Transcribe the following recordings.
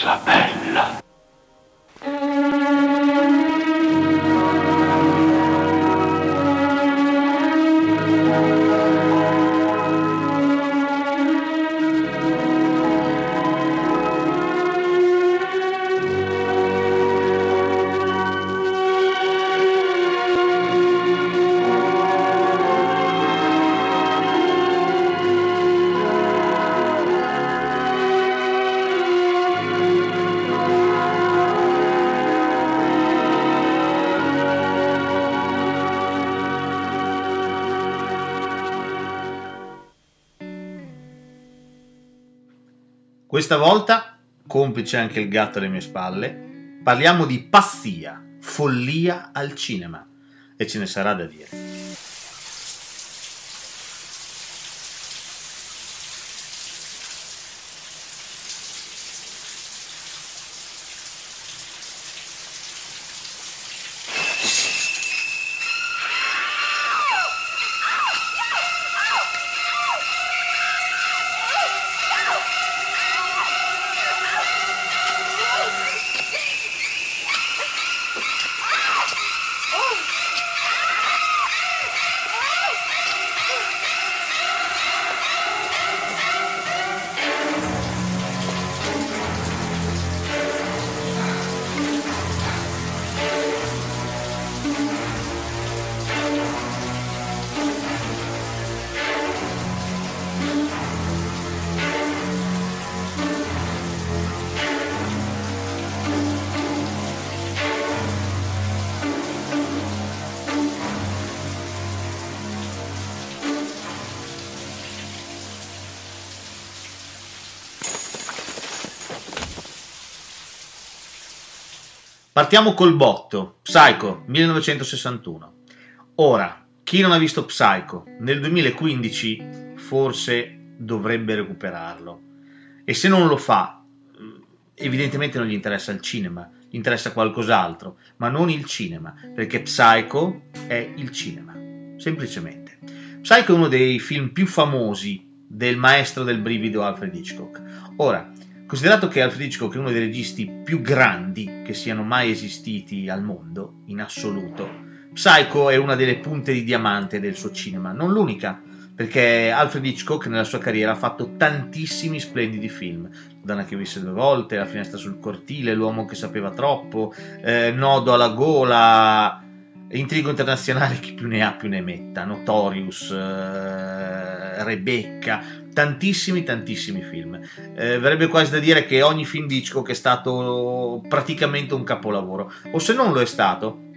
cosa bella. Questa volta, complice anche il gatto alle mie spalle, parliamo di pazzia, follia al cinema. E ce ne sarà da dire. Partiamo col botto, Psycho 1961. Ora, chi non ha visto Psycho nel 2015 forse dovrebbe recuperarlo. E se non lo fa, evidentemente non gli interessa il cinema, gli interessa qualcos'altro, ma non il cinema, perché Psycho è il cinema, semplicemente. Psycho è uno dei film più famosi del maestro del brivido Alfred Hitchcock. Ora, Considerato che Alfred Hitchcock è uno dei registi più grandi che siano mai esistiti al mondo, in assoluto, Psycho è una delle punte di diamante del suo cinema, non l'unica, perché Alfred Hitchcock nella sua carriera ha fatto tantissimi splendidi film. Donna che visse due volte, La finestra sul cortile, L'uomo che sapeva troppo, eh, Nodo alla gola, Intrigo internazionale, chi più ne ha più ne metta, Notorious, eh, Rebecca, tantissimi tantissimi film. Eh, verrebbe quasi da dire che ogni film di Hitchcock è stato praticamente un capolavoro, o se non lo è stato,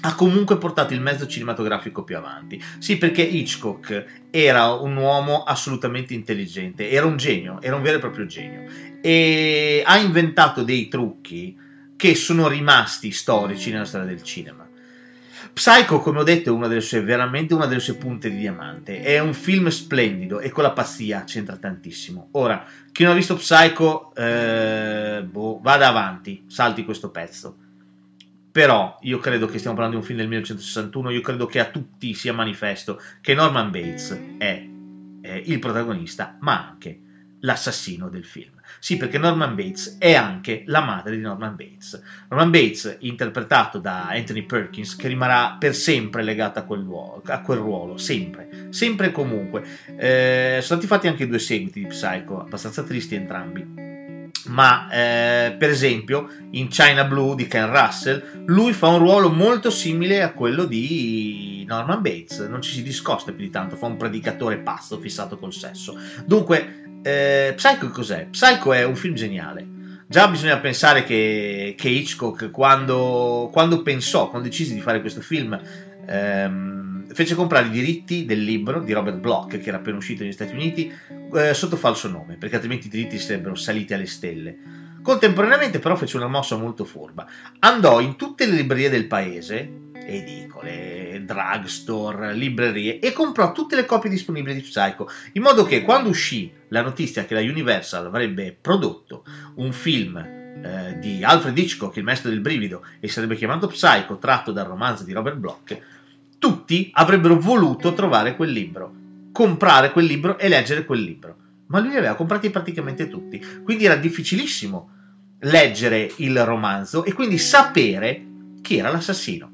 ha comunque portato il mezzo cinematografico più avanti. Sì, perché Hitchcock era un uomo assolutamente intelligente, era un genio, era un vero e proprio genio, e ha inventato dei trucchi che sono rimasti storici nella storia del cinema Psycho, come ho detto, è una delle sue, veramente una delle sue punte di diamante. È un film splendido e con la pazzia c'entra tantissimo. Ora, chi non ha visto Psycho, eh, boh, vada avanti, salti questo pezzo. Però io credo che stiamo parlando di un film del 1961, io credo che a tutti sia manifesto che Norman Bates è, è il protagonista, ma anche l'assassino del film. Sì, perché Norman Bates è anche la madre di Norman Bates. Norman Bates, interpretato da Anthony Perkins, che rimarrà per sempre legato a quel, ruolo, a quel ruolo sempre, sempre e comunque. Eh, sono stati fatti anche due seguiti di Psycho, abbastanza tristi entrambi. Ma eh, per esempio in China Blue di Ken Russell lui fa un ruolo molto simile a quello di Norman Bates, non ci si discosta più di tanto, fa un predicatore pazzo fissato col sesso. Dunque eh, Psycho cos'è? Psycho è un film geniale. Già bisogna pensare che, che Hitchcock, quando, quando, pensò, quando decise di fare questo film, ehm, fece comprare i diritti del libro di Robert Bloch, che era appena uscito negli Stati Uniti, eh, sotto falso nome, perché altrimenti i diritti sarebbero saliti alle stelle. Contemporaneamente, però, fece una mossa molto furba. Andò in tutte le librerie del paese edicole, drugstore, librerie e comprò tutte le copie disponibili di Psycho, in modo che quando uscì la notizia che la Universal avrebbe prodotto un film eh, di Alfred Hitchcock, il maestro del brivido, e sarebbe chiamato Psycho, tratto dal romanzo di Robert Bloch, tutti avrebbero voluto trovare quel libro, comprare quel libro e leggere quel libro. Ma lui li aveva comprati praticamente tutti, quindi era difficilissimo leggere il romanzo e quindi sapere chi era l'assassino.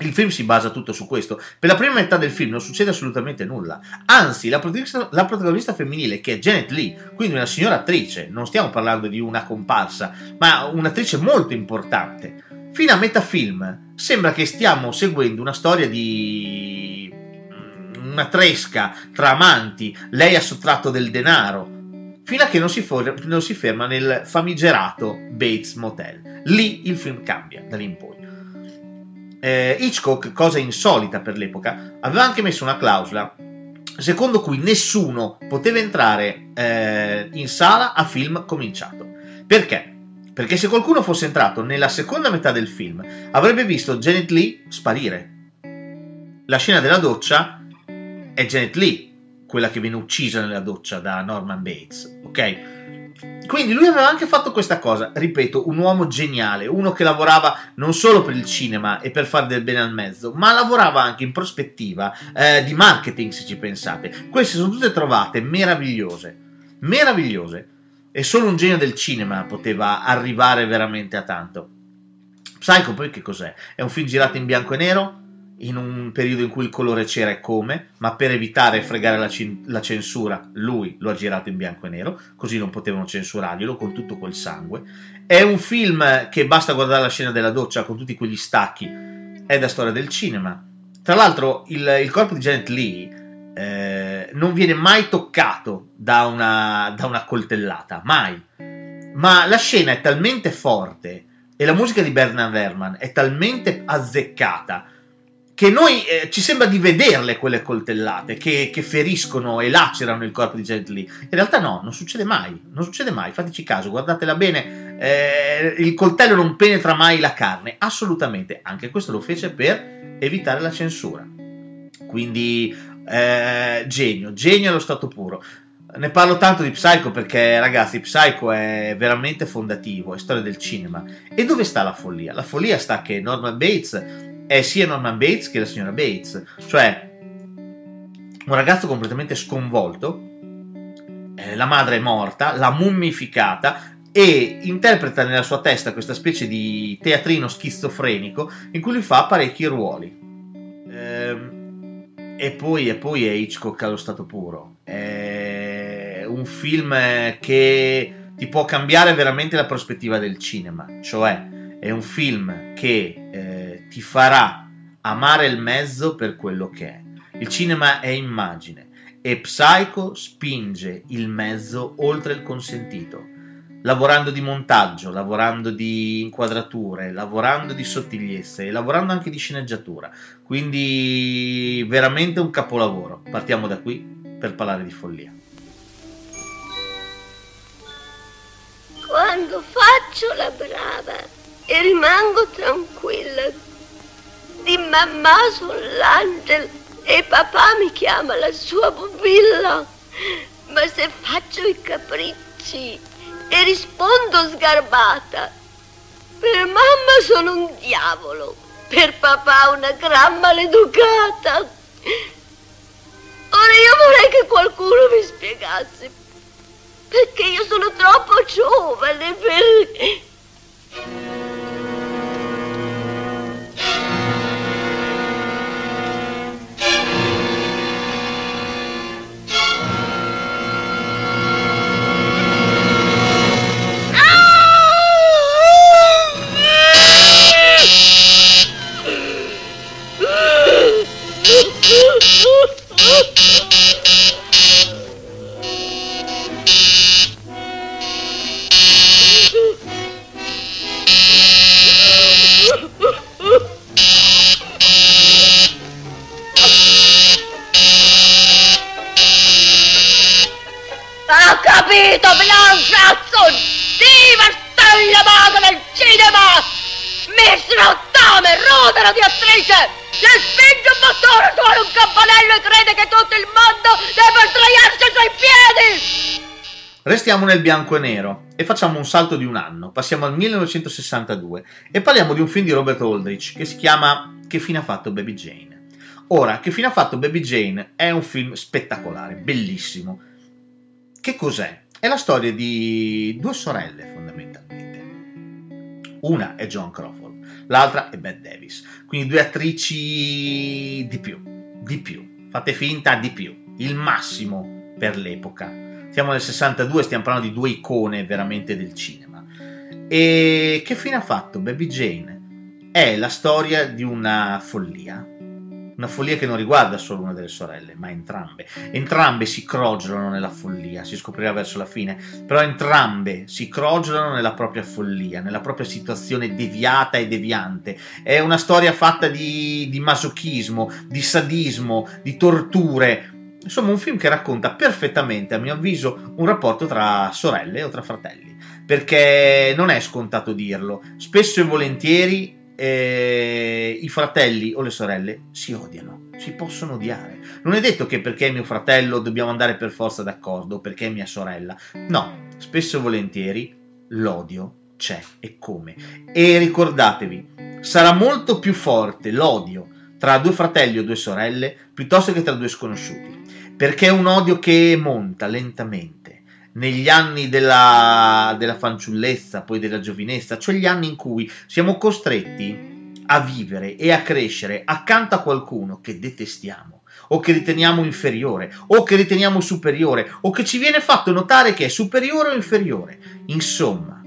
Il film si basa tutto su questo. Per la prima metà del film non succede assolutamente nulla. Anzi, la protagonista, la protagonista, femminile, che è Janet Lee, quindi una signora attrice, non stiamo parlando di una comparsa, ma un'attrice molto importante, fino a metà film sembra che stiamo seguendo una storia di mm, una tresca tra amanti, lei ha sottratto del denaro, fino a che non si, for- non si ferma nel famigerato Bates Motel. Lì il film cambia, da lì in poi. Eh, Hitchcock, cosa insolita per l'epoca, aveva anche messo una clausola secondo cui nessuno poteva entrare eh, in sala a film cominciato. Perché? Perché se qualcuno fosse entrato nella seconda metà del film avrebbe visto Janet Lee sparire. La scena della doccia è Janet Lee, quella che viene uccisa nella doccia da Norman Bates, ok? Quindi lui aveva anche fatto questa cosa, ripeto, un uomo geniale, uno che lavorava non solo per il cinema e per fare del bene al mezzo, ma lavorava anche in prospettiva eh, di marketing, se ci pensate. Queste sono tutte trovate meravigliose, meravigliose. E solo un genio del cinema poteva arrivare veramente a tanto. Psycho poi che cos'è? È un film girato in bianco e nero? In un periodo in cui il colore c'era e come, ma per evitare e fregare la, cin- la, censura, lui lo ha girato in bianco e nero, così non potevano censurarglielo con tutto quel sangue. È un film che basta guardare la scena della doccia con tutti quegli stacchi, è da storia del cinema. Tra l'altro, il, il corpo di Janet Lee eh, non viene mai toccato da una, da una coltellata, mai. Ma la scena è talmente forte e la musica di Bernard Herrmann è talmente azzeccata che noi eh, ci sembra di vederle quelle coltellate che, che, feriscono e lacerano il corpo di Jet Li. In realtà no, non succede mai, non succede mai, fateci caso, guardatela bene, eh, il coltello non penetra mai la carne, assolutamente, anche questo lo fece per evitare la censura. Quindi eh, genio, genio allo stato puro. Ne parlo tanto di Psycho perché, ragazzi, Psycho è veramente fondativo, è storia del cinema. E dove sta la follia? La follia sta che Norman Bates è sia Norman Bates che la signora Bates, cioè un ragazzo completamente sconvolto, eh, la madre è morta, l'ha mummificata e interpreta nella sua testa questa specie di teatrino schizofrenico in cui lui fa parecchi ruoli. Ehm, e, poi, e poi è Hitchcock allo stato puro. È un film che ti può cambiare veramente la prospettiva del cinema, cioè è un film che eh, ti farà amare il mezzo per quello che è. Il cinema è immagine e Psycho spinge il mezzo oltre il consentito, lavorando di montaggio, lavorando di inquadrature, lavorando di sottigliezze e lavorando anche di sceneggiatura. Quindi veramente un capolavoro. Partiamo da qui per parlare di follia. Quando faccio la brava e rimango tranquilla. Di mamma sull'angelo e papà mi chiama la sua pupilla. Ma se faccio i capricci e rispondo sgarbata, per mamma sono un diavolo, per papà una gran maleducata. Ora io vorrei che qualcuno mi spiegasse perché io sono troppo giovane per... Restiamo nel bianco e nero e facciamo un salto di un anno, passiamo al 1962 e parliamo di un film di Robert Aldrich che si chiama Che fine ha fatto Baby Jane. Ora, Che fine ha fatto Baby Jane è un film spettacolare, bellissimo. Che cos'è? È la storia di due sorelle, fondamentalmente. Una è John Crawford, l'altra è Bette Davis. Quindi due attrici di più, di più. Fate finta di più. Il massimo per l'epoca. Siamo nel 62, stiamo parlando di due icone veramente del cinema. E che fine ha fatto Baby Jane? È la storia di una follia una follia che non riguarda solo una delle sorelle, ma entrambe. Entrambe si crogiolano nella follia, si scoprirà verso la fine, però entrambe si crogiolano nella propria follia, nella propria situazione deviata e deviante. È una storia fatta di, di masochismo, di sadismo, di torture. Insomma, un film che racconta perfettamente, a mio avviso, un rapporto tra sorelle o tra fratelli, perché non è scontato dirlo. Spesso e volentieri eh, i fratelli o le sorelle si odiano, si possono odiare. Non è detto che perché è mio fratello dobbiamo andare per forza d'accordo, perché è mia sorella. No, spesso e volentieri l'odio c'è e come. E ricordatevi, sarà molto più forte l'odio tra due fratelli o due sorelle piuttosto che tra due sconosciuti, perché è un odio che monta lentamente negli anni della, della fanciullezza, poi della giovinezza, cioè gli anni in cui siamo costretti a vivere e a crescere accanto a qualcuno che detestiamo o che riteniamo inferiore o che riteniamo superiore o che ci viene fatto notare che è superiore o inferiore. Insomma,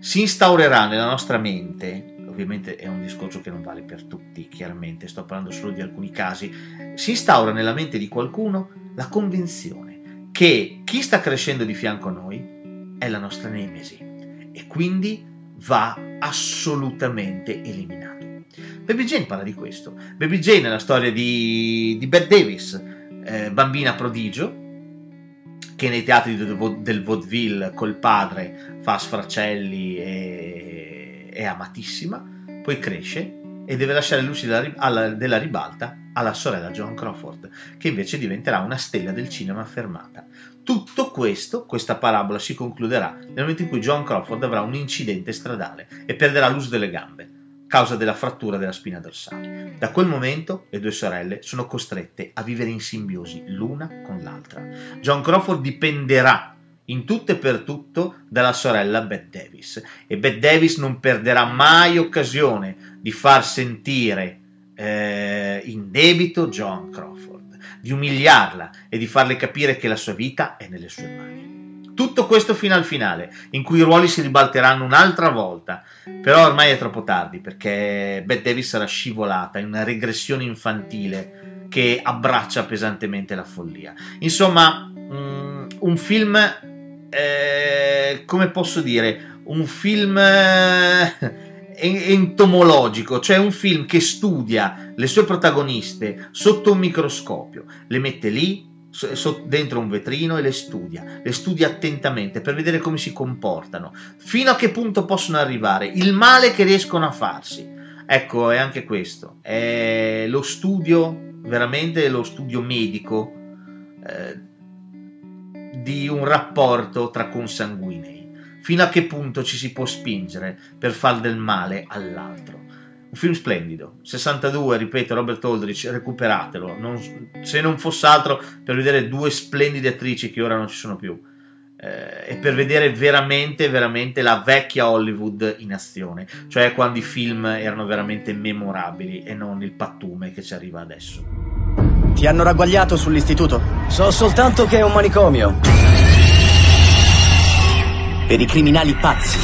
si instaurerà nella nostra mente, ovviamente è un discorso che non vale per tutti, chiaramente sto parlando solo di alcuni casi, si instaura nella mente di qualcuno la convinzione che chi sta crescendo di fianco a noi è la nostra nemesi e quindi va assolutamente eliminato. Baby Jane parla di questo. Baby Jane è la storia di, di Bette Davis, eh, bambina prodigio, che nei teatri del, del vaudeville col padre fa sfracelli e è amatissima, poi cresce e deve lasciare luci della, ribalta alla sorella John Crawford, che invece diventerà una stella del cinema affermata. Tutto questo, questa parabola si concluderà nel momento in cui John Crawford avrà un incidente stradale e perderà l'uso delle gambe, causa della frattura della spina dorsale. Da quel momento le due sorelle sono costrette a vivere in simbiosi l'una con l'altra. John Crawford dipenderà in tutto e per tutto dalla sorella Bette Davis e Bette Davis non perderà mai occasione di far sentire eh, in debito John Crawford, di umiliarla e di farle capire che la sua vita è nelle sue mani. Tutto questo fino al finale, in cui i ruoli si ribalteranno un'altra volta, però ormai è troppo tardi perché Bette Davis sarà scivolata in una regressione infantile che abbraccia pesantemente la follia. Insomma, mm, un film, eh, come posso dire, un film... Eh, entomologico, cioè un film che studia le sue protagoniste sotto un microscopio, le mette lì dentro un vetrino e le studia, le studia attentamente per vedere come si comportano, fino a che punto possono arrivare, il male che riescono a farsi. Ecco, è anche questo, è lo studio, veramente lo studio medico eh, di un rapporto tra consanguinei. Fino a che punto ci si può spingere per far del male all'altro. Un film splendido, 62, ripeto, Robert Aldrich, recuperatelo, non, se non fosse altro per vedere due splendide attrici che ora non ci sono più. Eh, e per vedere veramente, veramente la vecchia Hollywood in azione, cioè quando i film erano veramente memorabili e non il pattume che ci arriva adesso. Ti hanno ragguagliato sull'istituto? So soltanto che è un manicomio per i criminali pazzi.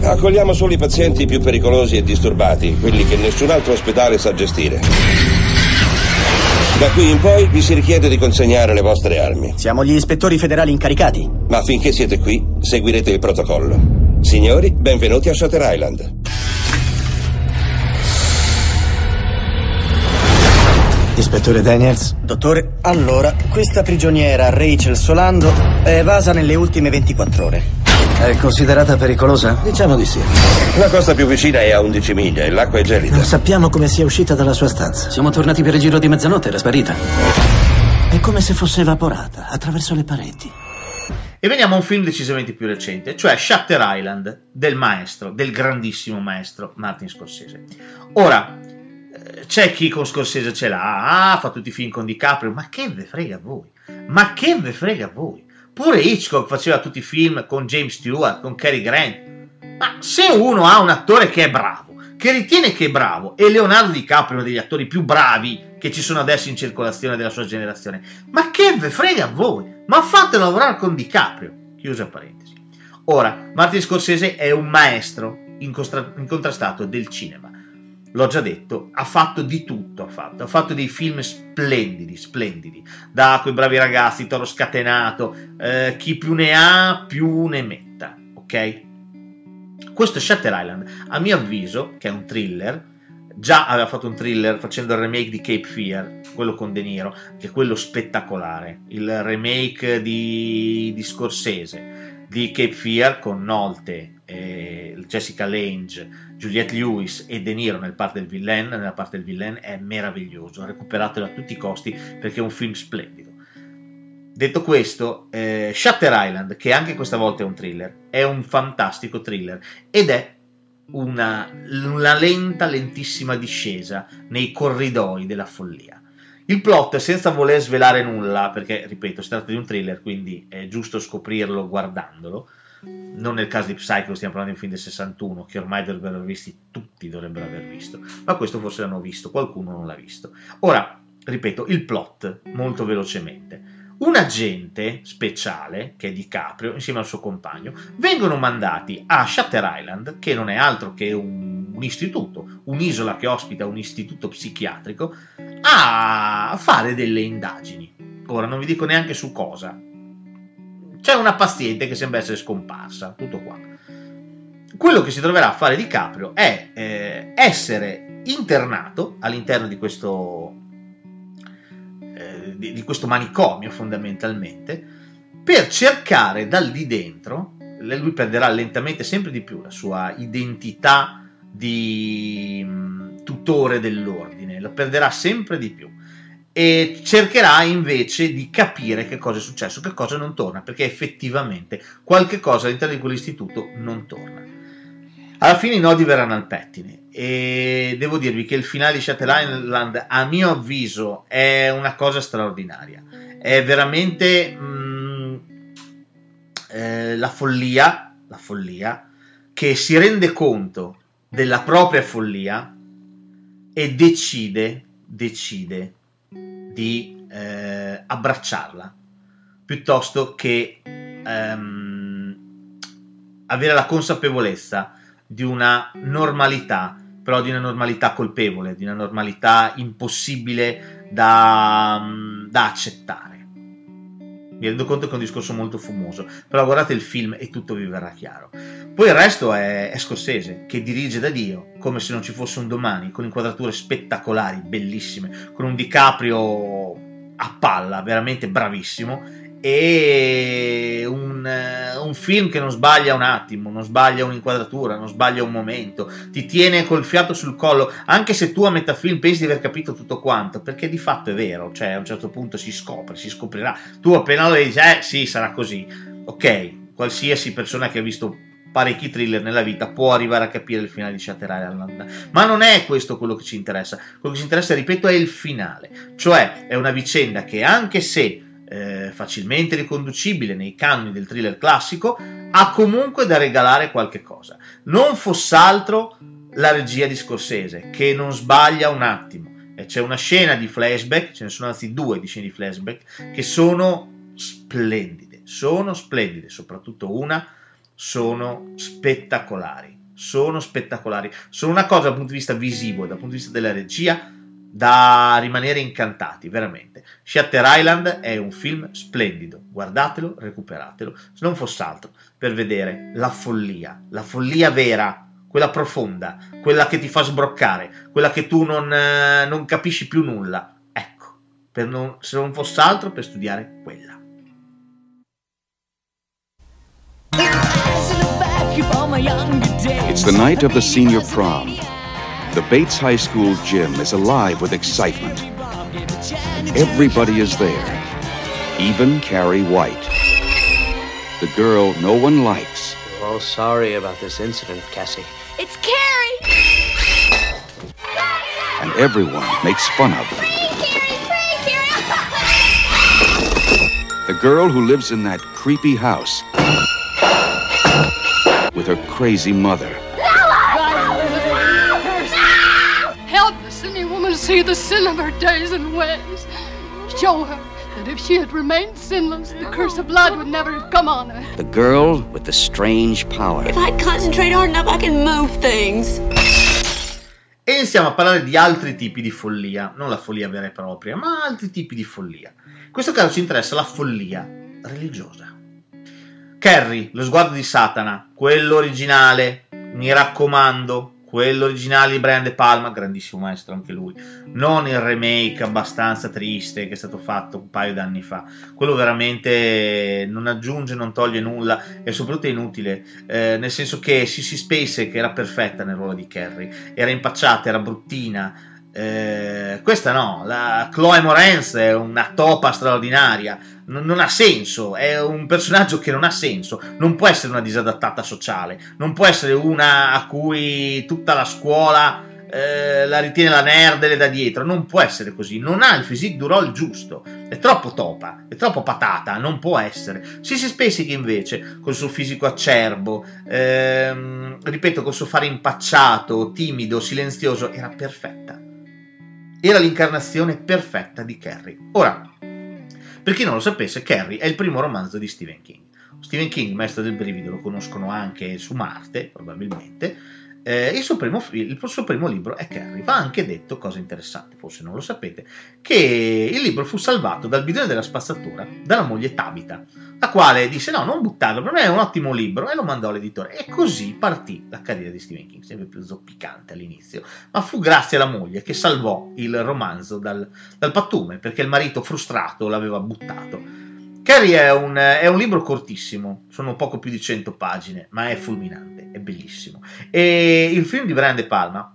Accogliamo solo i pazienti più pericolosi e disturbati, quelli che nessun altro ospedale sa gestire. Da qui in poi vi si richiede di consegnare le vostre armi. Siamo gli ispettori federali incaricati. Ma finché siete qui, seguirete il protocollo. Signori, benvenuti a Shutter Island. Ispettore Daniels? Dottore, allora, questa prigioniera, Rachel Solando, è evasa nelle ultime 24 ore. È considerata pericolosa? Diciamo di sì. La costa più vicina è a 11 miglia e l'acqua è gelida. Non sappiamo come sia uscita dalla sua stanza. Siamo tornati per il giro di mezzanotte, era sparita. È come se fosse evaporata attraverso le pareti. E veniamo a un film decisamente più recente, cioè Shutter Island del maestro, del grandissimo maestro Martin Scorsese. Ora, c'è chi con Scorsese ce l'ha, ah, fa tutti i film con DiCaprio, ma che ve frega voi? Ma che ve frega voi? Pure Hitchcock faceva tutti i film con James Stewart, con Cary Grant. Ma se uno ha un attore che è bravo, che ritiene che è bravo, e Leonardo DiCaprio è uno degli attori più bravi che ci sono adesso in circolazione della sua generazione, ma che ve frega a voi? Ma fatelo lavorare con DiCaprio. Chiusa parentesi. Ora, Martin Scorsese è un maestro incontrastato del cinema. L'ho già detto, ha fatto di tutto, ha fatto, ha fatto dei film splendidi, splendidi, da quei bravi ragazzi, Toro Scatenato, eh, chi più ne ha più ne metta, ok? Questo Shutter Island, a mio avviso, che è un thriller, già aveva fatto un thriller facendo il remake di Cape Fear, quello con De Niro, che è quello spettacolare, il remake di, di Scorsese, di Cape Fear con Nolte, eh, Jessica Lange, Juliette Lewis e De Niro nel parte del villain, nella parte del villain è meraviglioso, recuperatelo a tutti i costi perché è un film splendido. Detto questo, eh, Shutter Island, che anche questa volta è un thriller, è un fantastico thriller ed è una, una lenta, lentissima discesa nei corridoi della follia. Il plot, senza voler svelare nulla, perché ripeto, si tratta di un thriller, quindi è giusto scoprirlo guardandolo. Non nel caso di Psycho, stiamo parlando di un film del 61, che ormai dovrebbero aver visti, tutti dovrebbero aver visto, ma questo forse l'hanno visto, qualcuno non l'ha visto. Ora, ripeto, il plot, molto velocemente un agente speciale, che è di Caprio, insieme al suo compagno, vengono mandati a Shutter Island, che non è altro che un, un istituto, un'isola che ospita un istituto psichiatrico, a fare delle indagini. Ora non vi dico neanche su cosa. C'è una paziente che sembra essere scomparsa, tutto qua. Quello che si troverà a fare di Caprio è eh, essere internato all'interno di questo di, di questo manicomio fondamentalmente, per cercare dal di dentro, lui perderà lentamente sempre di più la sua identità di mm, tutore dell'ordine, lo perderà sempre di più e cercherà invece di capire che cosa è successo, che cosa non torna, perché effettivamente qualche cosa all'interno di quell'istituto non torna. Alla fine i nodi verranno al pettine e devo dirvi che il finale di Shutter Island a mio avviso è una cosa straordinaria è veramente mh, mm, eh, la follia la follia che si rende conto della propria follia e decide decide di eh, abbracciarla piuttosto che ehm, avere la consapevolezza di una normalità però di una normalità colpevole, di una normalità impossibile da, da accettare. Mi rendo conto che è un discorso molto fumoso, però guardate il film e tutto vi verrà chiaro. Poi il resto è, è Scorsese, che dirige da Dio, come se non ci fosse un domani, con inquadrature spettacolari, bellissime, con un DiCaprio a palla, veramente bravissimo, e un, un, film che non sbaglia un attimo, non sbaglia un'inquadratura, non sbaglia un momento, ti tiene col fiato sul collo, anche se tu a metà film pensi di aver capito tutto quanto, perché di fatto è vero, cioè a un certo punto si scopre, si scoprirà. Tu appena lo dici, eh sì, sarà così. Ok, qualsiasi persona che ha visto parecchi thriller nella vita può arrivare a capire il finale di Shutter Island. Ma non è questo quello che ci interessa. Quello che ci interessa, ripeto, è il finale. Cioè, è una vicenda che anche se eh, facilmente riconducibile nei canoni del thriller classico, ha comunque da regalare qualche cosa. Non fosse altro la regia di Scorsese, che non sbaglia un attimo. E c'è una scena di flashback, ce ne sono anzi due di scene di flashback, che sono splendide, sono splendide, soprattutto una, sono spettacolari. Sono spettacolari, sono una cosa dal punto di vista visivo, dal punto di vista della regia, da rimanere incantati, veramente. Shutter Island è un film splendido, guardatelo, recuperatelo, se non fosse altro, per vedere la follia, la follia vera, quella profonda, quella che ti fa sbroccare, quella che tu non, eh, non capisci più nulla. Ecco, non, se non fosse altro, per studiare quella. It's the night of the senior prom. The Bates High School gym is alive with excitement. Everybody is there, even Carrie White. The girl no one likes. We're all sorry about this incident, Cassie. It's Carrie! And everyone makes fun of her. The girl who lives in that creepy house with with her crazy mother. See the sin of her days and ways. Show her that if she had remained sinless, the curse of blood would never have come on her. The girl with the strange power. If I concentrate hard enough, I can move things. E iniziamo a parlare di altri tipi di follia, non la follia vera e propria, ma altri tipi di follia. In questo caso ci interessa la follia religiosa. Carrie, lo sguardo di Satana, quello originale, mi raccomando, quello originale di Brian De Palma, grandissimo maestro anche lui, non il remake abbastanza triste che è stato fatto un paio d'anni fa, quello veramente non aggiunge, non toglie nulla e soprattutto è inutile, eh, nel senso che Sissy Space che era perfetta nel ruolo di Carrie, era impacciata, era bruttina, eh, questa no, la Chloe Morenz è una topa straordinaria, non, non, ha senso, è un personaggio che non ha senso, non può essere una disadattata sociale, non può essere una a cui tutta la scuola eh, la ritiene la nerd e le da dietro, non può essere così, non ha il physique du role giusto, è troppo topa, è troppo patata, non può essere. Sissy Spacek invece, col suo fisico acerbo, ehm, ripeto, col suo fare impacciato, timido, silenzioso, era perfetta. Era l'incarnazione perfetta di Carrie. Ora, per chi non lo sapesse, Carrie è il primo romanzo di Stephen King. Stephen King, maestro del brivido, lo conoscono anche su Marte, probabilmente, eh, il, suo primo, il, suo primo, libro è Carrie. Va anche detto, cosa interessante, forse non lo sapete, che il libro fu salvato dal bidone della spazzatura dalla moglie Tabita, la quale disse no, non buttarlo, per me è un ottimo libro e lo mandò all'editore. E così partì la carriera di Stephen King, sempre più zoppicante all'inizio, ma fu grazie alla moglie che salvò il romanzo dal, dal pattume, perché il marito frustrato l'aveva buttato. Carrie è un, è un, libro cortissimo, sono poco più di 100 pagine, ma è fulminante, è bellissimo. E il film di Brian De Palma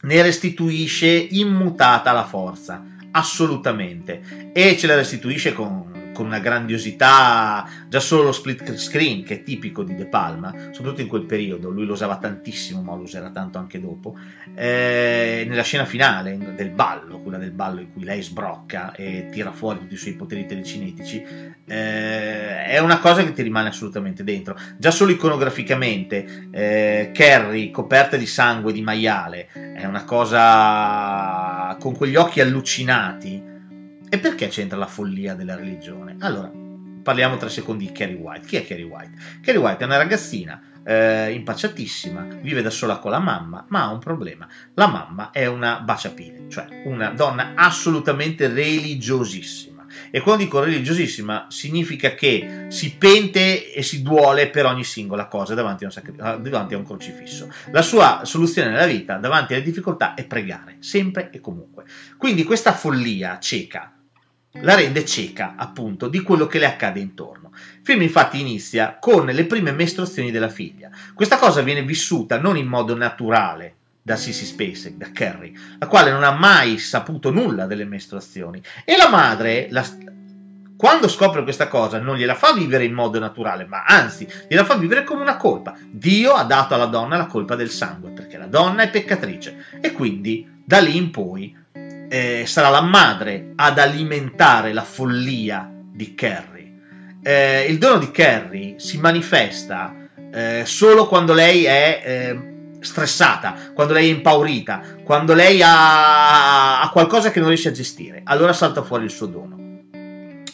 ne restituisce immutata la forza, assolutamente, e ce la restituisce con con una grandiosità, già solo lo split screen che è tipico di De Palma, soprattutto in quel periodo, lui lo usava tantissimo, ma lo userà tanto anche dopo, eh, nella scena finale del ballo, quella del ballo in cui lei sbrocca e tira fuori tutti i suoi poteri telecinetici, eh, è una cosa che ti rimane assolutamente dentro. Già solo iconograficamente, eh, Carrie coperta di sangue di maiale, è una cosa con quegli occhi allucinati, e perché c'entra la follia della religione? Allora, parliamo tre secondi di Carrie White. Chi è Carrie White? Carrie White è una ragazzina eh, impacciatissima, vive da sola con la mamma, ma ha un problema. La mamma è una baciapile, cioè una donna assolutamente religiosissima. E quando dico religiosissima significa che si pente e si duole per ogni singola cosa davanti a, un, sacri- davanti a un crocifisso. La sua soluzione nella vita davanti alle difficoltà è pregare, sempre e comunque. Quindi questa follia cieca la rende cieca, appunto, di quello che le accade intorno. Il film infatti inizia con le prime mestruazioni della figlia. Questa cosa viene vissuta non in modo naturale da Sissy Spacek, da Carrie, la quale non ha mai saputo nulla delle mestruazioni. E la madre, la, quando scopre questa cosa, non gliela fa vivere in modo naturale, ma anzi, gliela fa vivere come una colpa. Dio ha dato alla donna la colpa del sangue, perché la donna è peccatrice. E quindi, da lì in poi, eh, sarà la madre ad alimentare la follia di Carrie. Eh, il dono di Carrie si manifesta eh, solo quando lei è eh, stressata, quando lei è impaurita, quando lei ha, ha qualcosa che non riesce a gestire. Allora salta fuori il suo dono.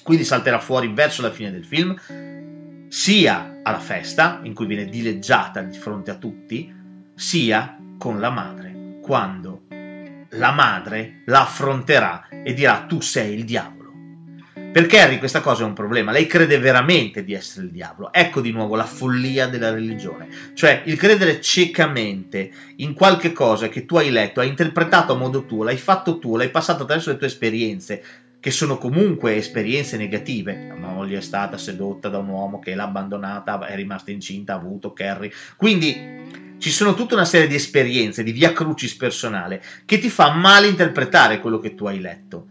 Quindi salterà fuori verso la fine del film, sia alla festa, in cui viene dileggiata di fronte a tutti, sia con la madre, quando la madre la affronterà e dirà tu sei il diavolo. Per Carrie questa cosa è un problema, lei crede veramente di essere il diavolo. Ecco di nuovo la follia della religione, cioè il credere ciecamente in qualche cosa che tu hai letto, hai interpretato a modo tuo, l'hai fatto tu, l'hai passato attraverso le tue esperienze, che sono comunque esperienze negative. La moglie è stata sedotta da un uomo che l'ha abbandonata, è rimasta incinta, ha avuto Carrie. Quindi ci sono tutta una serie di esperienze, di via crucis personale, che ti fa male interpretare quello che tu hai letto.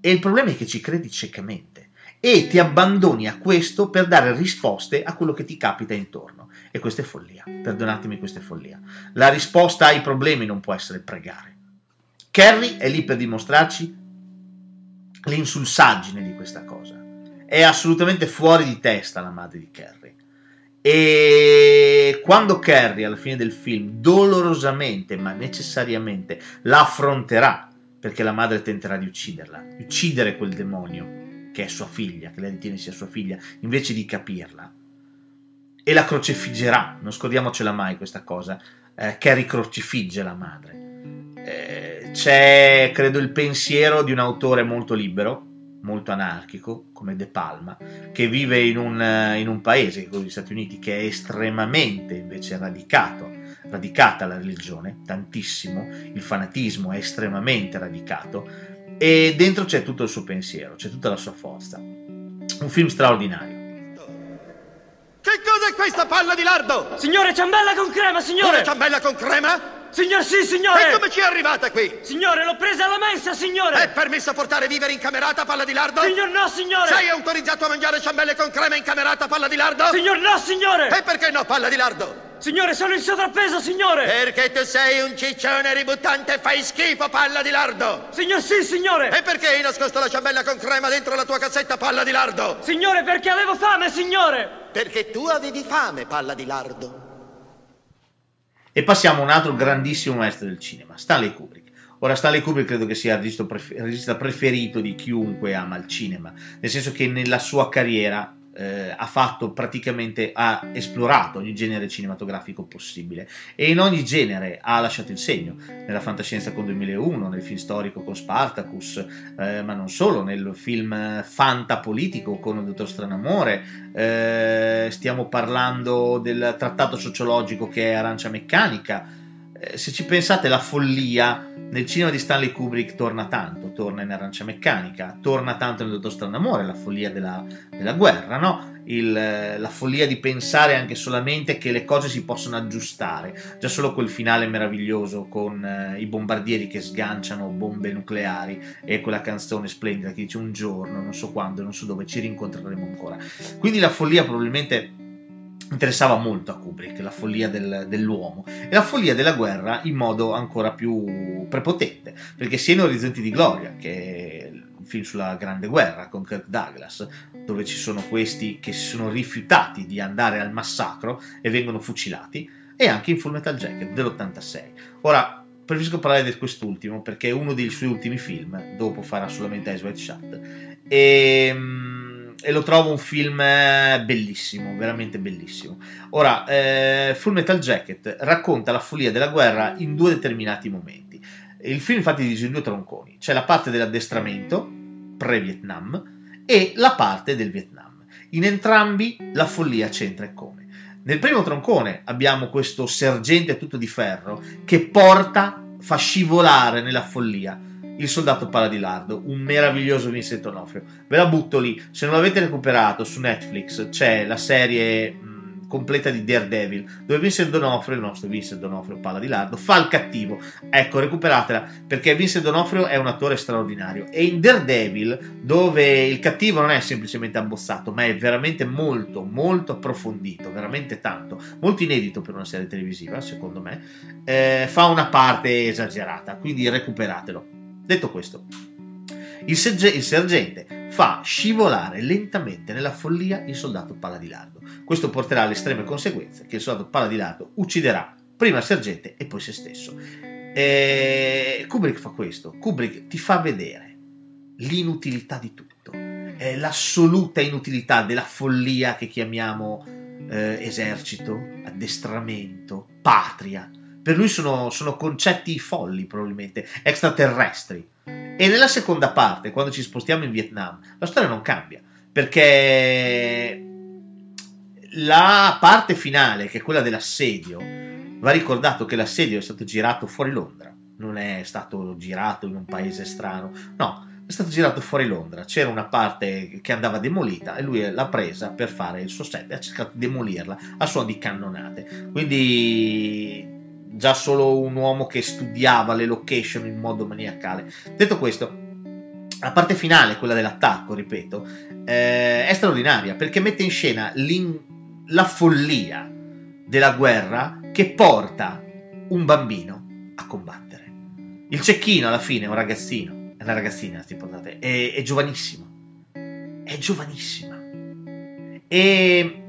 E il problema è che ci credi ciecamente e ti abbandoni a questo per dare risposte a quello che ti capita intorno. E questa è follia. Perdonatemi, questa è follia. La risposta ai problemi non può essere pregare. Kerry è lì per dimostrarci l'insulsaggine di questa cosa. È assolutamente fuori di testa la madre di Kerry. E quando Carrie alla fine del film dolorosamente ma necessariamente la affronterà perché la madre tenterà di ucciderla, di uccidere quel demonio che è sua figlia, che lei ritiene sia sua figlia, invece di capirla, e la crocifiggerà, non scordiamocela mai questa cosa, eh, Carrie crocifigge la madre. Eh, c'è, credo, il pensiero di un autore molto libero, molto anarchico, come De Palma, che vive in un, eh, in un paese, come gli Stati Uniti, che è estremamente invece radicato, radicata la religione, tantissimo, il fanatismo è estremamente radicato, e dentro c'è tutto il suo pensiero, c'è tutta la sua forza. Un film straordinario. Che cosa è questa palla di lardo? Signore, ciambella con crema, signore! Una ciambella con crema? Signor sì, signore! E come ci è arrivata qui? Signore, l'ho presa alla mensa, signore! È permesso portare vivere in camerata palla di lardo? Signor no, signore! Sei autorizzato a mangiare ciambelle con crema in camerata palla di lardo? Signor no, signore! E perché no palla di lardo? Signore, sono in sovrappeso, signore! Perché tu sei un ciccione ributtante e fai schifo, palla di lardo! Signor sì, signore! E perché hai nascosto la ciambella con crema dentro la tua cassetta, palla di lardo? Signore, perché avevo fame, signore! Perché tu avevi fame, palla di lardo. E passiamo a un altro grandissimo maestro del cinema, Stanley Kubrick. Ora, Stanley Kubrick credo che sia il regista, preferito di chiunque ama il cinema, nel senso che nella sua carriera eh, ha fatto praticamente, ha esplorato ogni genere cinematografico possibile. E in ogni genere ha lasciato il segno, nella fantascienza con 2001, nel film storico con Spartacus, eh, ma non solo, nel film fantapolitico con il Dottor Stranamore, eh, stiamo parlando del trattato sociologico che è Arancia Meccanica, se ci pensate la follia nel cinema di Stanley Kubrick torna tanto, torna in Arancia Meccanica, torna tanto nel Dottor Stranamore, la follia della, della guerra, no? Il, la follia di pensare anche solamente che le cose si possono aggiustare. Già solo quel finale meraviglioso con eh, i bombardieri che sganciano bombe nucleari e quella canzone splendida che dice un giorno, non so quando, non so dove, ci rincontreremo ancora. Quindi la follia probabilmente interessava molto a Kubrick, la follia del, dell'uomo e la follia della guerra in modo ancora più prepotente, perché sia in Orizzonti di Gloria, che è un film sulla Grande Guerra con Kirk Douglas, dove ci sono questi che si sono rifiutati di andare al massacro e vengono fucilati, e anche in Full Metal Jacket dell'86. Ora, preferisco parlare di quest'ultimo perché è uno dei suoi ultimi film, dopo farà solamente Ice White Shut, e e lo trovo un film eh, bellissimo, veramente bellissimo. Ora, eh, Full Metal Jacket racconta la follia della guerra in due determinati momenti. Il film infatti divide in due tronconi, c'è la parte dell'addestramento, pre-Vietnam, e la parte del Vietnam. In entrambi la follia c'entra e come. Nel primo troncone abbiamo questo sergente tutto di ferro che porta, fa scivolare nella follia il soldato Paradilardo, un meraviglioso Vincent Onofrio. Ve la butto lì, se non l'avete recuperato su Netflix c'è la serie mh, completa di Daredevil, dove Vincent Donofrio, il nostro Vincent Donofrio Paradilardo, fa il cattivo. Ecco, recuperatela, perché Vincent Donofrio è un attore straordinario. E in Daredevil, dove il cattivo non è semplicemente abbozzato, ma è veramente molto, molto approfondito, veramente tanto, molto inedito per una serie televisiva, secondo me, eh, fa una parte esagerata, quindi recuperatelo. Detto questo, il, segge- il, sergente fa scivolare lentamente nella follia il soldato Paladilardo. Questo porterà alle estreme conseguenze che il soldato Paladilardo ucciderà prima il sergente e poi se stesso. E Kubrick fa questo, Kubrick ti fa vedere l'inutilità di tutto, eh, l'assoluta inutilità della follia che chiamiamo eh, esercito, addestramento, patria, per lui sono, sono concetti folli probabilmente, extraterrestri. E nella seconda parte, quando ci spostiamo in Vietnam, la storia non cambia, perché la parte finale, che è quella dell'assedio, va ricordato che l'assedio è stato girato fuori Londra, non è stato girato in un paese strano, no, è stato girato fuori Londra. C'era una parte che andava demolita e lui l'ha presa per fare il suo set e ha cercato di demolirla a suon di cannonate. Quindi già solo un uomo che studiava le location in modo maniacale. Detto questo, la parte finale, quella dell'attacco, ripeto, eh, è straordinaria perché mette in scena la follia della guerra che porta un bambino a combattere. Il cecchino alla fine è un ragazzino, è una ragazzina, è, è giovanissima, è giovanissima. E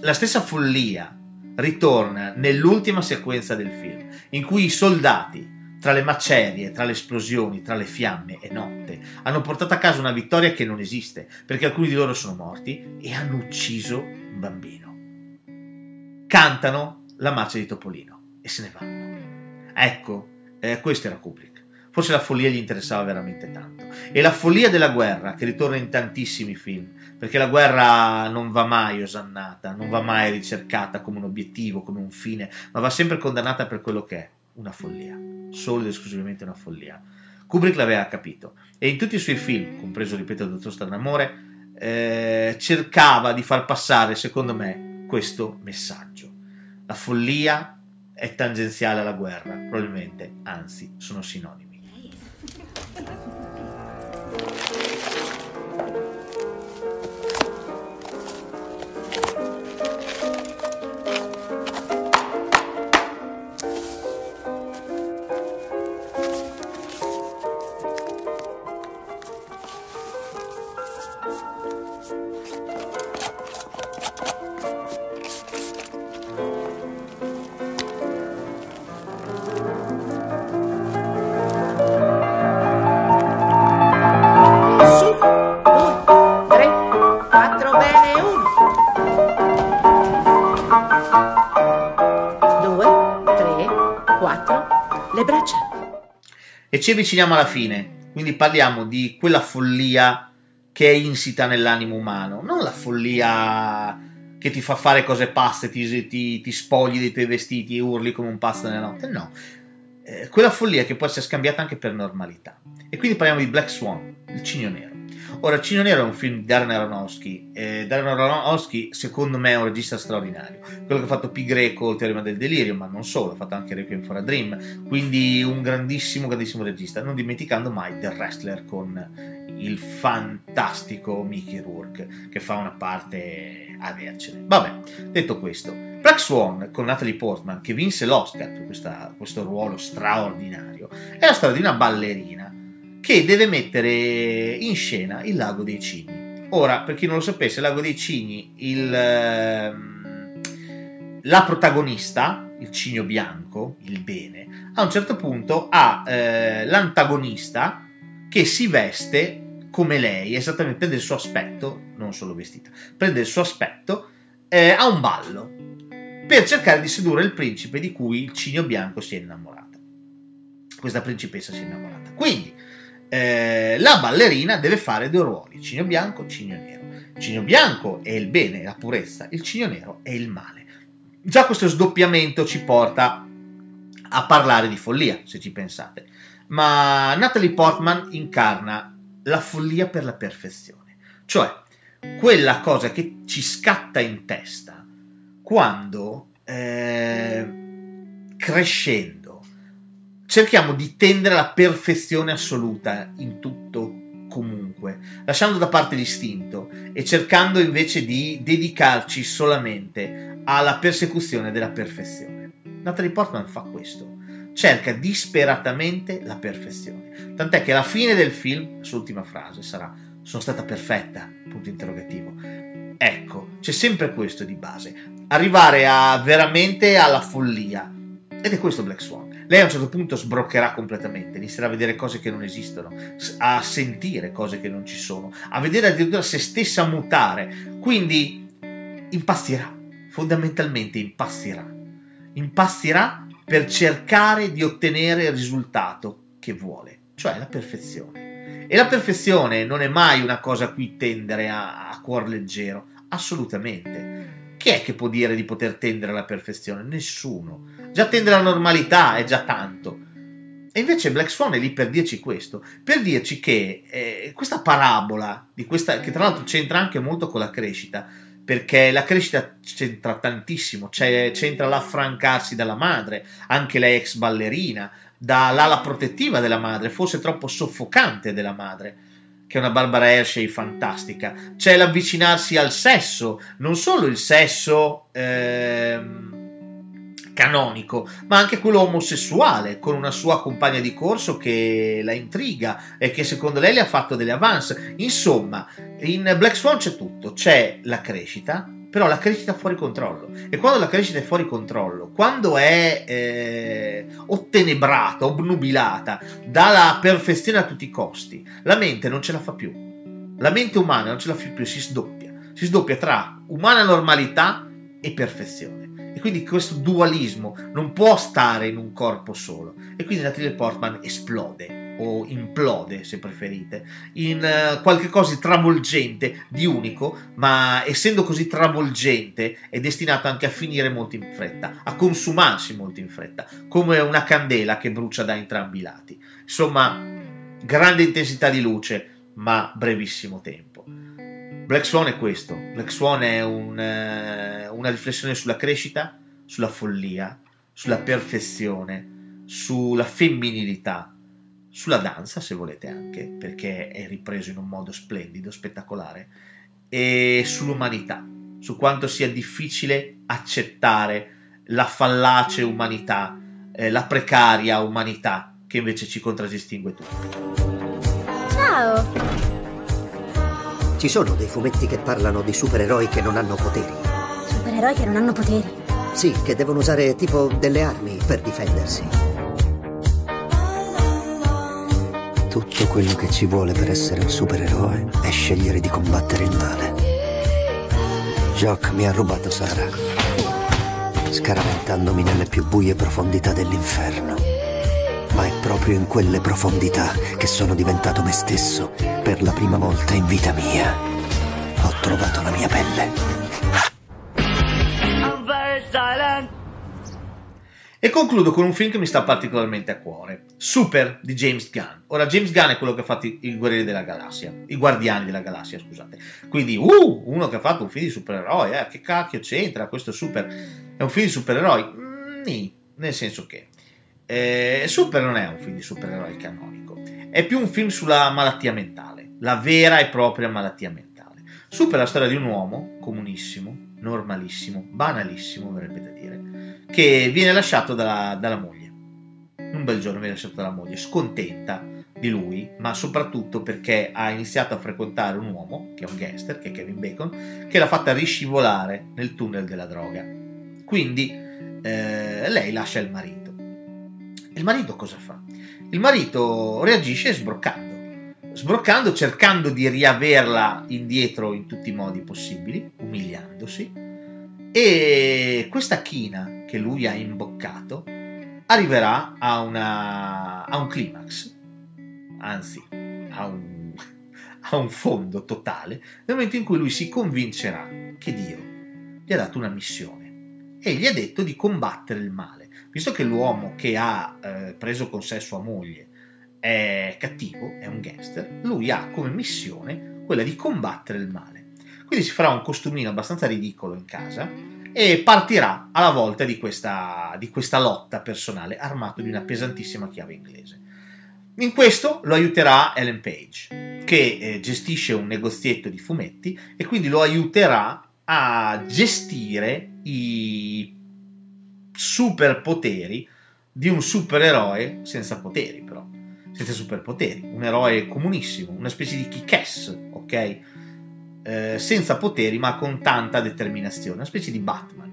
la stessa follia ritorna nell'ultima sequenza del film, in cui i soldati, tra le macerie, tra le esplosioni, tra le fiamme e notte, hanno portato a casa una vittoria che non esiste, perché alcuni di loro sono morti e hanno ucciso un bambino. Cantano la marcia di Topolino e se ne vanno. Ecco, eh, questo era Kubrick. Forse la follia gli interessava veramente tanto. E la follia della guerra, che ritorna in tantissimi film, perché la guerra non va mai osannata, non va mai ricercata come un obiettivo, come un fine, ma va sempre condannata per quello che è, una follia, solo ed esclusivamente una follia. Kubrick l'aveva capito e in tutti i suoi film, compreso, ripeto, il Dottor Stranamore, eh, cercava di far passare, secondo me, questo messaggio. La follia è tangenziale alla guerra, probabilmente, anzi, sono sinonimi. ci avviciniamo alla fine, quindi parliamo di quella follia che è insita nell'animo umano, non la follia che ti fa fare cose pazze, ti, ti, ti spogli dei tuoi vestiti e urli come un pazzo nella notte, no. Eh, quella follia che può essere scambiata anche per normalità. E quindi parliamo di Black Swan, il cigno nero. Ora, Cino Nero è un film di Darren Aronofsky. Eh, Darren Aronofsky, secondo me, è un regista straordinario. Quello che ha fatto Pi Greco, il teorema del delirio, ma non solo, ha fatto anche Requiem for a Dream. Quindi un grandissimo, grandissimo regista. Non dimenticando mai The Wrestler con il fantastico Mickey Rourke, che fa una parte a avercene. Vabbè, detto questo, Black Swan con Natalie Portman, che vinse l'Oscar per questo ruolo straordinario, è la storia di una ballerina che deve mettere in scena il Lago dei Cigni. Ora, per chi non lo sapesse, il Lago dei Cigni, il, ehm, la protagonista, il cigno bianco, il bene, a un certo punto ha eh, l'antagonista che si veste come lei, esattamente prende il suo aspetto, non solo vestita, prende il suo aspetto eh, a un ballo per cercare di sedurre il principe di cui il cigno bianco si è innamorata. Questa principessa si è innamorata. Quindi eh, la ballerina deve fare due ruoli, cigno bianco, cigno nero. Cigno bianco è il bene, la purezza, il cigno nero è il male. Già questo sdoppiamento ci porta a parlare di follia, se ci pensate. Ma Natalie Portman incarna la follia per la perfezione, cioè quella cosa che ci scatta in testa quando eh, crescendo cerchiamo di tendere alla perfezione assoluta in tutto comunque, lasciando da parte l'istinto e cercando invece di dedicarci solamente alla persecuzione della perfezione. Natalie Portman fa questo, cerca disperatamente la perfezione, tant'è che alla fine del film, la sua ultima frase sarà sono stata perfetta, punto interrogativo. Ecco, c'è sempre questo di base, arrivare a veramente alla follia. Ed è questo Black Swan lei a un certo punto sbroccherà completamente, inizierà a vedere cose che non esistono, a sentire cose che non ci sono, a vedere addirittura se stessa mutare. Quindi impazzirà, fondamentalmente impazzirà. Impazzirà per cercare di ottenere il risultato che vuole, cioè la perfezione. E la perfezione non è mai una cosa a cui tendere a, a cuor leggero, assolutamente. Chi è che può dire di poter tendere alla perfezione? Nessuno. Già tendere alla normalità è già tanto. E invece Black Swan è lì per dirci questo, per dirci che eh, questa parabola, questa, che tra l'altro c'entra anche molto con la crescita, perché la crescita c'entra tantissimo, c'entra l'affrancarsi dalla madre, anche lei ex ballerina, dall'ala protettiva della madre, forse troppo soffocante della madre che è una Barbara Hershey fantastica. C'è l'avvicinarsi al sesso, non solo il sesso ehm, canonico, ma anche quello omosessuale, con una sua compagna di corso che la intriga e che secondo lei le ha fatto delle avance. Insomma, in Black Swan c'è tutto, c'è la crescita, però la crescita fuori controllo. E quando la crescita è fuori controllo, quando è eh, ottenebrata, obnubilata dalla perfezione a tutti i costi, la mente non ce la fa più. La mente umana non ce la fa più, si sdoppia. Si sdoppia tra umana normalità e perfezione. Quindi questo dualismo non può stare in un corpo solo. E quindi Natalie Portman esplode o implode se preferite in uh, qualche cosa di travolgente, di unico, ma essendo così travolgente è destinato anche a finire molto in fretta, a consumarsi molto in fretta, come una candela che brucia da entrambi i lati. Insomma, grande intensità di luce, ma brevissimo tempo. Black Swan è questo, Black Swan è un, uh, una riflessione sulla crescita, sulla follia, sulla perfezione, sulla femminilità, sulla danza se volete anche, perché è ripreso in un modo splendido, spettacolare, e sull'umanità, su quanto sia difficile accettare la fallace umanità, eh, la precaria umanità che invece ci contraddistingue tutti. Ciao! Ci sono dei fumetti che parlano di supereroi che non hanno poteri. Supereroi che non hanno poteri? Sì, che devono usare tipo delle armi per difendersi. Tutto quello che ci vuole per essere un supereroe è scegliere di combattere il male. Jock mi ha rubato Sara, scaraventandomi nelle più buie profondità dell'inferno. Ma è proprio in quelle profondità che sono diventato me stesso per la prima volta in vita mia. Ho trovato la mia pelle. E concludo con un film che mi sta particolarmente a cuore, Super di James Gunn. Ora, James Gunn è quello che ha fatto i Guerrieri della Galassia, i Guardiani della Galassia, scusate. Quindi, uh, uno che ha fatto un film di supereroi, eh, che cacchio c'entra questo super? È un film di supereroi? Mm, nel senso che eh, Super non è un film di supereroi canonico, è più un film sulla malattia mentale, la vera e propria malattia mentale. Super è la storia di un uomo comunissimo, normalissimo, banalissimo, verrebbe da dire che viene lasciato dalla, dalla moglie. Un bel giorno viene lasciato dalla moglie, scontenta di lui, ma soprattutto perché ha iniziato a frequentare un uomo, che è un gangster, che è Kevin Bacon, che l'ha fatta riscivolare nel tunnel della droga. Quindi eh, lei lascia il marito. Il marito cosa fa? Il marito reagisce sbroccando, sbroccando, cercando di riaverla indietro in tutti i modi possibili, umiliandosi, e questa china che lui ha imboccato arriverà a, una, a un climax, anzi a un, a un fondo totale, nel momento in cui lui si convincerà che Dio gli ha dato una missione e gli ha detto di combattere il male. Visto che l'uomo che ha eh, preso con sé sua moglie è cattivo, è un gangster, lui ha come missione quella di combattere il male. Quindi si farà un costumino abbastanza ridicolo in casa e partirà alla volta di questa, di questa lotta personale armato di una pesantissima chiave inglese. In questo lo aiuterà Ellen Page, che eh, gestisce un negozietto di fumetti e quindi lo aiuterà a gestire i superpoteri di un supereroe senza poteri, però, senza superpoteri, un eroe comunissimo, una specie di kick-ass, ok? Eh, senza poteri ma con tanta determinazione, una specie di Batman.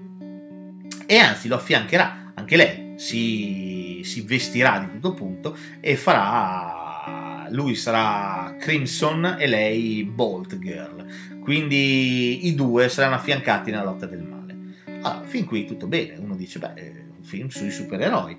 E anzi lo affiancherà, anche lei si, si vestirà di tutto punto e farà, lui sarà Crimson e lei Bolt Girl. Quindi i due saranno affiancati nella lotta del male. Allora, fin qui tutto bene, uno dice, beh, è un film sui supereroi.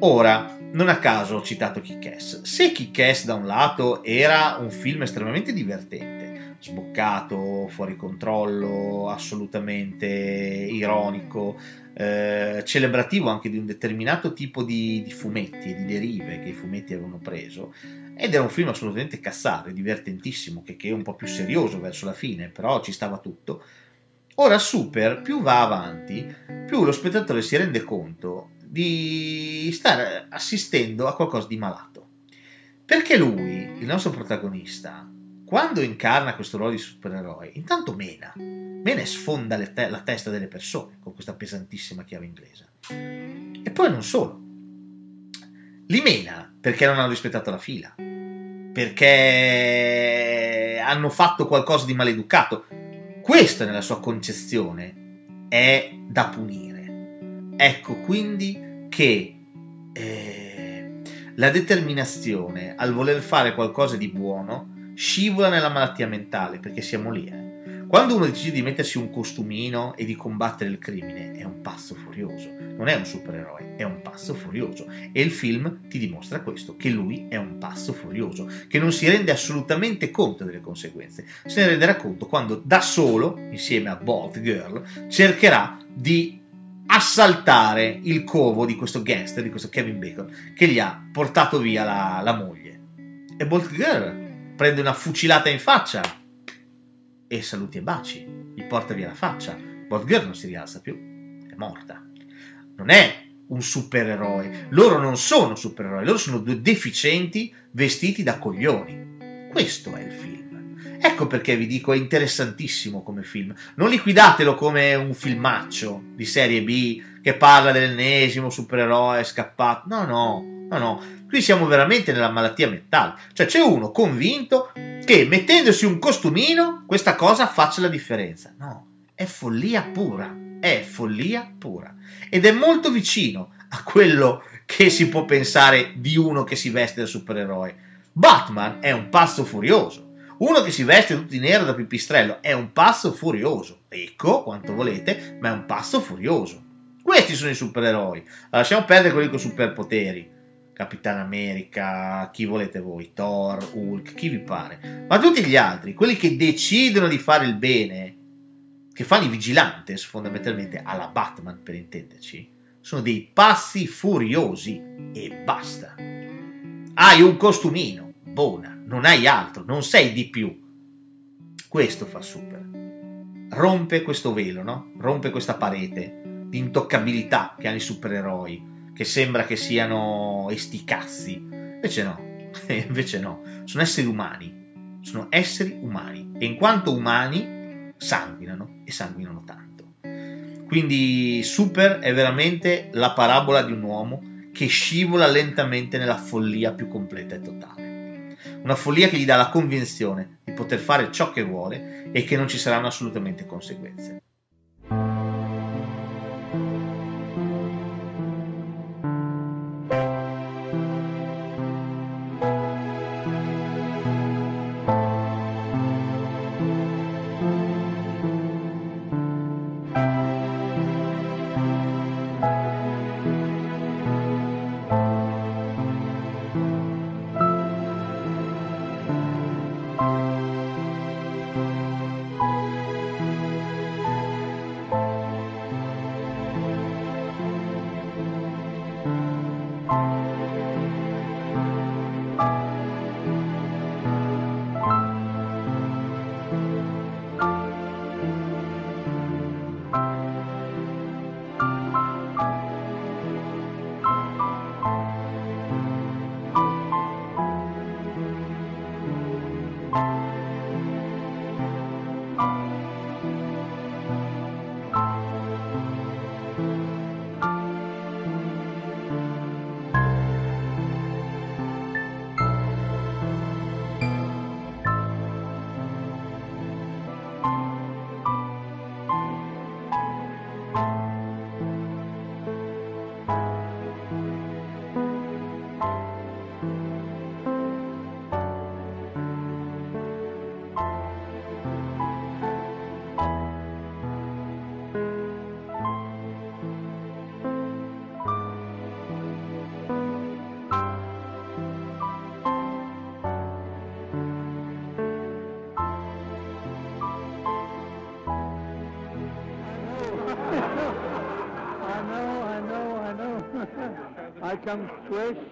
Ora, non a caso ho citato Kick-Ass. Se Kick-Ass da un lato era un film estremamente divertente, sboccato, fuori controllo, assolutamente ironico, eh, celebrativo anche di un determinato tipo di, di fumetti e di derive che i fumetti avevano preso. Ed era un film assolutamente cazzaro, divertentissimo, che, che è un po' più serioso verso la fine, però ci stava tutto. Ora Super, più va avanti, più lo spettatore si rende conto di stare assistendo a qualcosa di malato. Perché lui, il nostro protagonista, quando incarna questo ruolo di supereroe, intanto mena, mena e sfonda te- la testa delle persone con questa pesantissima chiave inglese. E poi non solo, li mena perché non hanno rispettato la fila, perché hanno fatto qualcosa di maleducato, Questa nella sua concezione è da punire. Ecco quindi che eh, la determinazione al voler fare qualcosa di buono scivola nella malattia mentale, perché siamo lì. Eh. Quando uno decide di mettersi un costumino e di combattere il crimine, è un passo furioso. Non è un supereroe, è un passo furioso. E il film ti dimostra questo, che lui è un passo furioso, che non si rende assolutamente conto delle conseguenze. Se ne renderà conto quando da solo, insieme a Bolt Girl, cercherà di assaltare il covo di questo gangster, di questo Kevin Bacon, che gli ha portato via la, la moglie. E Bolt Girl prende una fucilata in faccia e saluti e baci, gli porta via la faccia. Botgirl non si rialza più, è morta. Non è un supereroe, loro non sono supereroi, loro sono due deficienti vestiti da coglioni. Questo è il film. Ecco perché vi dico è interessantissimo come film. Non liquidatelo come un filmaccio di serie B che parla dell'ennesimo supereroe scappato. No, no, no, no. Qui siamo veramente nella malattia mentale. Cioè c'è uno convinto che mettendosi un costumino questa cosa faccia la differenza. No, è follia pura, è follia pura. Ed è molto vicino a quello che si può pensare di uno che si veste da supereroe. Batman è un passo furioso. Uno che si veste tutto di nero da pipistrello è un passo furioso. Ecco, quanto volete, ma è un passo furioso. Questi sono i supereroi. Lasciamo perdere quelli con superpoteri. Capitan America, chi volete voi, Thor, Hulk, chi vi pare. Ma tutti gli altri, quelli che decidono di fare il bene, che fanno i vigilantes fondamentalmente alla Batman per intenderci, sono dei passi furiosi e basta. Hai un costumino, buona, non hai altro, non sei di più. Questo fa super. Rompe questo velo, no? Rompe questa parete di intoccabilità che hanno i supereroi che sembra che siano esticazzi. Invece no, invece no, sono esseri umani, sono esseri umani e in quanto umani sanguinano e sanguinano tanto. Quindi Super è veramente la parabola di un uomo che scivola lentamente nella follia più completa e totale. Una follia che gli dà la convinzione di poter fare ciò che vuole e che non ci saranno assolutamente conseguenze. Come fresh